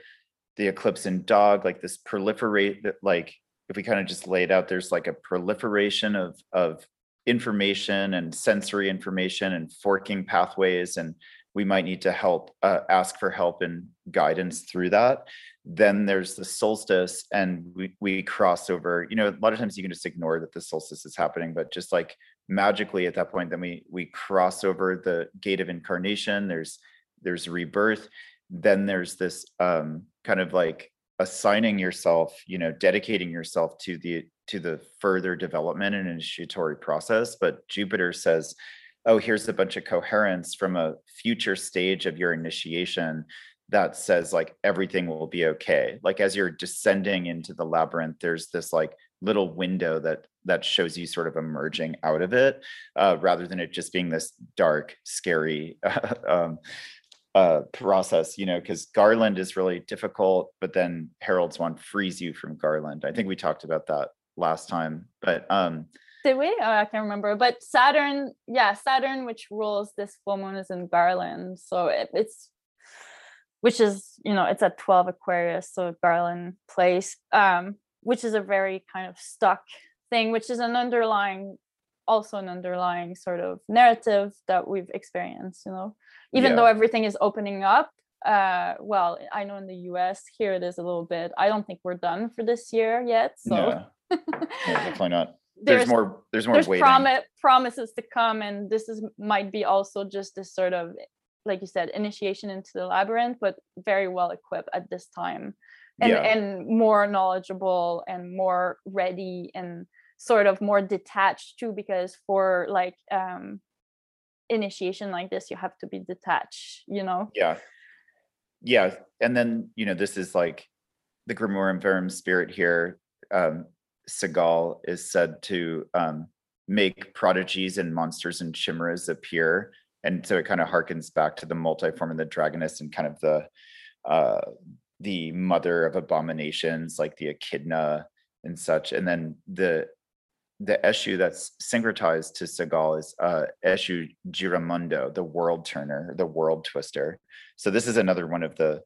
the eclipse in dog, like this proliferate that like if we kind of just laid out, there's like a proliferation of of information and sensory information and forking pathways and we might need to help uh, ask for help and guidance through that. Then there's the solstice and we, we cross over you know a lot of times you can just ignore that the solstice is happening but just like magically at that point then we we cross over the gate of incarnation there's there's rebirth. Then there's this um kind of like assigning yourself you know dedicating yourself to the to the further development and initiatory process but jupiter says oh here's a bunch of coherence from a future stage of your initiation that says like everything will be okay. Like as you're descending into the labyrinth there's this like little window that that shows you sort of emerging out of it uh, rather than it just being this dark scary um, uh, process you know because garland is really difficult but then herald's wand frees you from garland. I think we talked about that last time but um did we? Oh, i can't remember but saturn yeah saturn which rules this full moon is in garland so it, it's which is you know it's at 12 aquarius so garland place um which is a very kind of stuck thing which is an underlying also an underlying sort of narrative that we've experienced you know even Yeah. though everything is opening up uh well i know in the us here it is a little bit i don't think we're done for this year yet so. No, no, definitely not. There's, there's more there's more there's promi- promises to come and this is might be also just this sort of like you said initiation into the labyrinth but very well equipped at this time. And Yeah. and more knowledgeable and more ready and sort of more detached too because for like um initiation like this you have to be detached you know yeah yeah and then you know this is like the grimoire Verum spirit here um segal is said to um make prodigies and monsters and chimeras appear and so it kind of harkens back to the multiform and the dragoness and kind of the uh, the mother of abominations like the echidna and such. And then the the Eshu that's syncretized to Segal is uh, Eshu Giramundo, the world turner, the world twister. So this is another one of the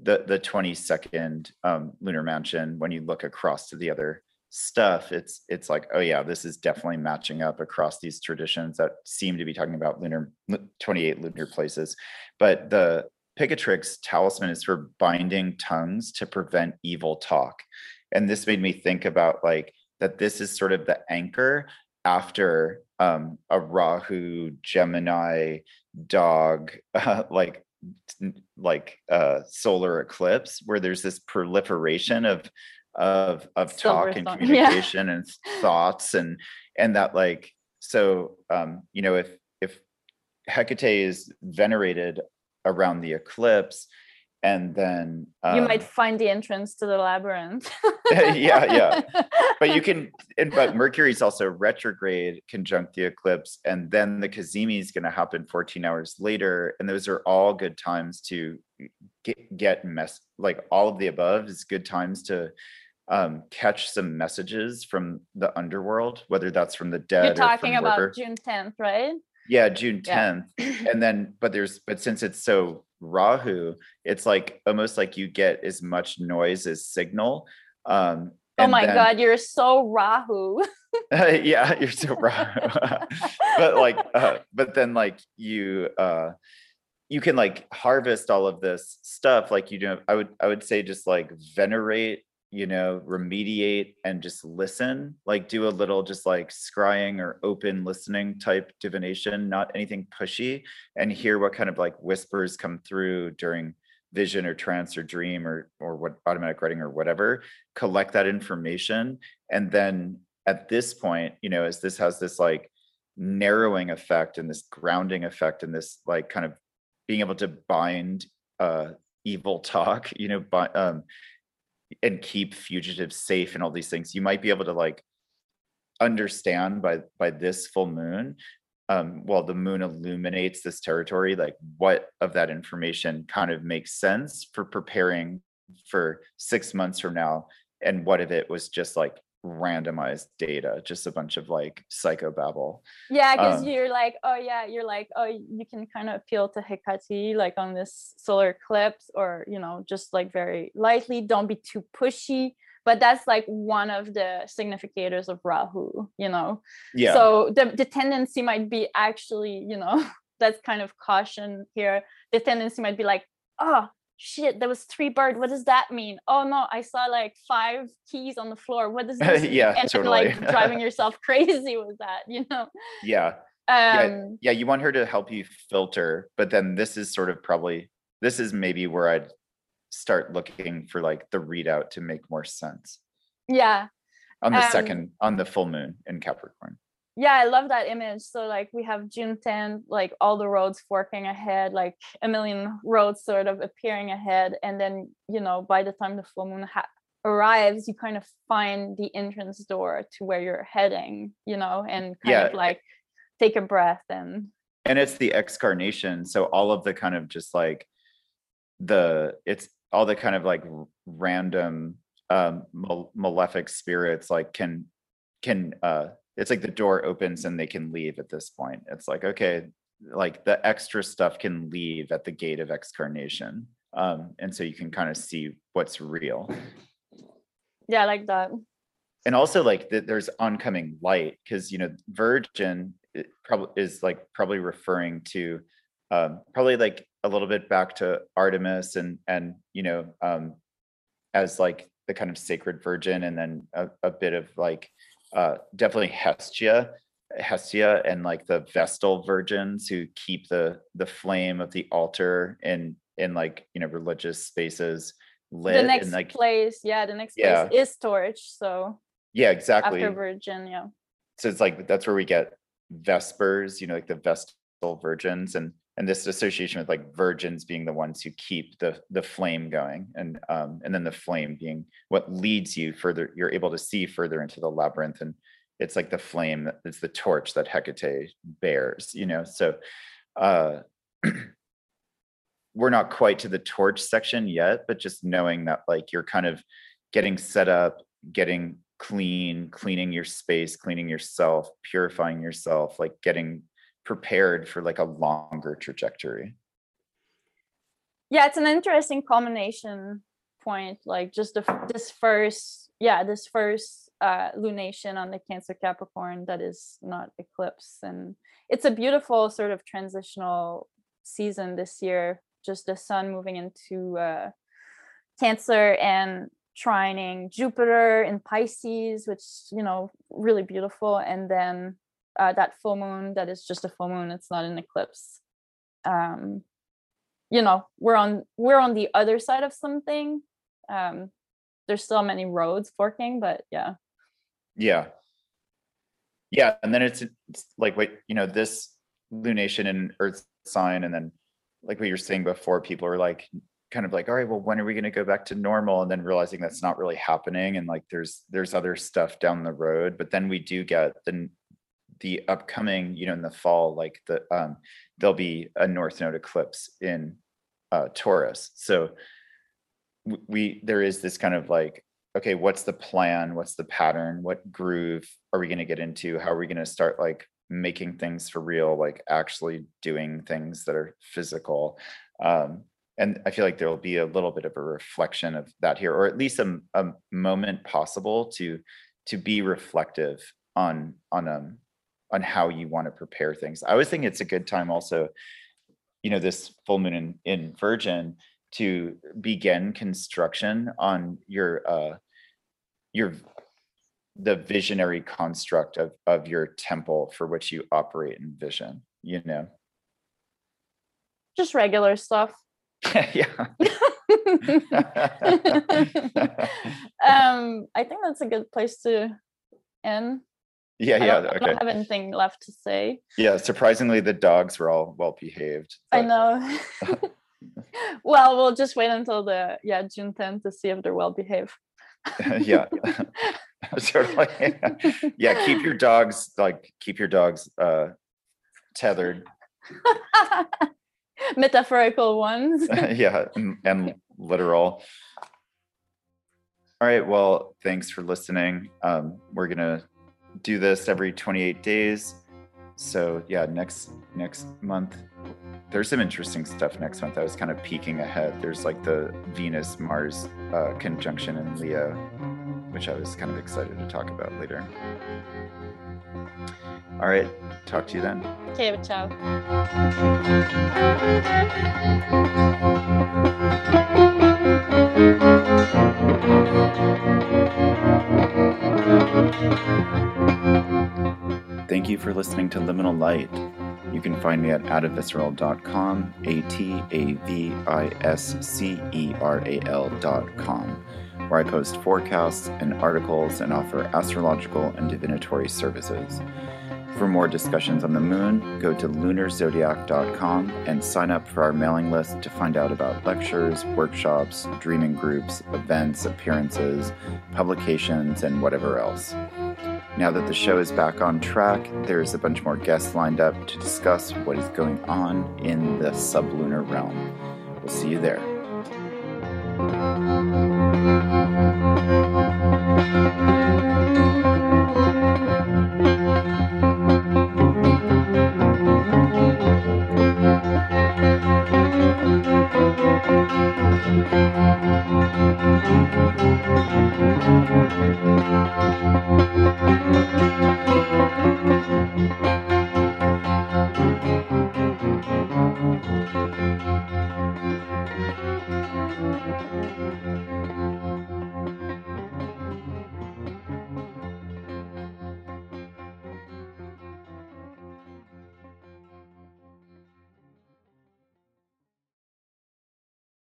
the the 22nd um, lunar mansion. When you look across to the other stuff, it's it's like, oh yeah, this is definitely matching up across these traditions that seem to be talking about lunar 28 lunar places. But the Picatrix talisman is for binding tongues to prevent evil talk. And this made me think about like that this is sort of the anchor after um, a Rahu Gemini dog uh, like like uh, solar eclipse where there's this proliferation of of of talk and communication yeah. and thoughts and and that like so um you know if if Hecate is venerated around the eclipse and then um, you might find the entrance to the labyrinth yeah yeah. But you can and, but mercury is also retrograde conjunct the eclipse and then the cazimi is going to happen 14 hours later and those are all good times to get, get mess like all of the above is good times to um, catch some messages from the underworld whether that's from the dead you're talking about june 10th right? Yeah june 10th yeah. and then but there's but since it's so rahu it's like almost like you get as much noise as signal um oh my then, god you're so rahu. Yeah you're so rahu. But like uh, but then like you uh you can like harvest all of this stuff like you know i would i would say just like venerate you know, remediate and just listen, like do a little just like scrying or open listening type divination, not anything pushy, and hear what kind of like whispers come through during vision or trance or dream or or what automatic writing or whatever. Collect that information. And then at this point, you know, as this has this like narrowing effect and this grounding effect and this like kind of being able to bind uh evil talk, you know, by um and keep fugitives safe and all these things you might be able to like understand by by this full moon um while the moon illuminates this territory like what of that information kind of makes sense for preparing for six months from now and what if it was just like randomized data, just a bunch of like psychobabble. Yeah, because um, you're like, oh yeah, you're like, oh, you can kind of appeal to Hecate like on this solar eclipse, or you know, just like very lightly. Don't be too pushy. But that's like one of the significators of Rahu, you know. Yeah. So the the tendency might be actually, you know, that's kind of caution here. The tendency might be like, oh, shit there was three bird what does that mean oh no i saw like five keys on the floor what does this yeah and totally. like driving yourself crazy with that you know yeah um, yeah yeah you want her to help you filter but then this is sort of probably this is maybe where i'd start looking for like the readout to make more sense. Yeah. On the um, second on the full moon in capricorn. Yeah i love that image. So like we have june 10 like all the roads forking ahead like a million roads sort of appearing ahead. And then you know by the time the full moon ha- arrives you kind of find the entrance door to where you're heading you know and kind yeah. of like take a breath and and it's the excarnation. So all of the kind of just like the it's all the kind of like random um malefic spirits like can can uh it's like the door opens and they can leave at this point. It's like, okay, like the extra stuff can leave at the gate of excarnation. Um, and so you can kind of see what's real. Yeah, I like that. And also like that there's oncoming light because you know, virgin probably is like probably referring to um, probably like a little bit back to Artemis and and you know um, as like the kind of sacred virgin and then a, a bit of like uh, definitely Hestia, Hestia, and like the Vestal virgins who keep the the flame of the altar in in like you know religious spaces lit. The next and, like, place, yeah, the next yeah. place is torch. So yeah, exactly. After Virgin, yeah. So it's like that's where we get Vespers, you know, like the Vestal virgins, and and this association with like virgins being the ones who keep the the flame going and um and then the flame being what leads you further you're able to see further into the labyrinth and it's like the flame it's the torch that hecate bears you know? So uh we're not quite to the torch section yet, but just knowing that like you're kind of getting set up, getting clean, cleaning your space, cleaning yourself, purifying yourself, like getting prepared for like a longer trajectory. Yeah, it's an interesting combination point. Like just the, this first, yeah, this first uh, lunation on the Cancer Capricorn that is not eclipse, and it's a beautiful sort of transitional season this year. Just the sun moving into uh, Cancer and trining Jupiter in Pisces, which you know really beautiful, and then uh, that full moon that is just a full moon; it's not an eclipse. Um, you know, we're on we're on the other side of something. Um, there's still many roads forking, but yeah. Yeah. Yeah, and then it's, it's like wait, you know, this lunation and Earth sign, and then like what you're saying before, people are like kind of like all right well when are we going to go back to normal and then realizing that's not really happening and like there's there's other stuff down the road but then we do get the the upcoming you know in the fall like the um there'll be a north node eclipse in uh taurus. So we there is this kind of like okay what's the plan? What's the pattern? What groove are we going to get into? How are we going to start like making things for real? Like actually doing things that are physical. Um and I feel like there will be a little bit of a reflection of that here, or at least a, a moment possible to to be reflective on on um on how you want to prepare things. I always think it's a good time also, you know, this full moon in, in Virgin to begin construction on your uh your the visionary construct of of your temple for which you operate in vision, you know. Just regular stuff yeah. um, I think that's a good place to end. Yeah, yeah. I don't, okay. I don't have anything left to say. Yeah, surprisingly, the dogs were all well behaved. I know. well, we'll just wait until the yeah June 10th to see if they're well behaved. yeah, sort of like yeah. Keep your dogs like keep your dogs uh tethered metaphorical ones. yeah, and, and, literal. All right. Well, thanks for listening. Um, we're gonna do this every 28 days. So yeah, next next month, there's some interesting stuff next month. I was kind of peeking ahead. There's like the Venus Mars uh, conjunction in Leo, which I was kind of excited to talk about later. All right. Talk to you then. Okay, ciao. Thank you for listening to Liminal Light. You can find me at atavisceral.com, A T A V I S C E R A L.com, where I post forecasts and articles and offer astrological and divinatory services. For more discussions on the moon, go to lunarzodiac.com and sign up for our mailing list to find out about lectures, workshops, dreaming groups, events, appearances, publications, and whatever else. Now that the show is back on track, there's a bunch more guests lined up to discuss what is going on in the sublunar realm. We'll see you there. Thank you.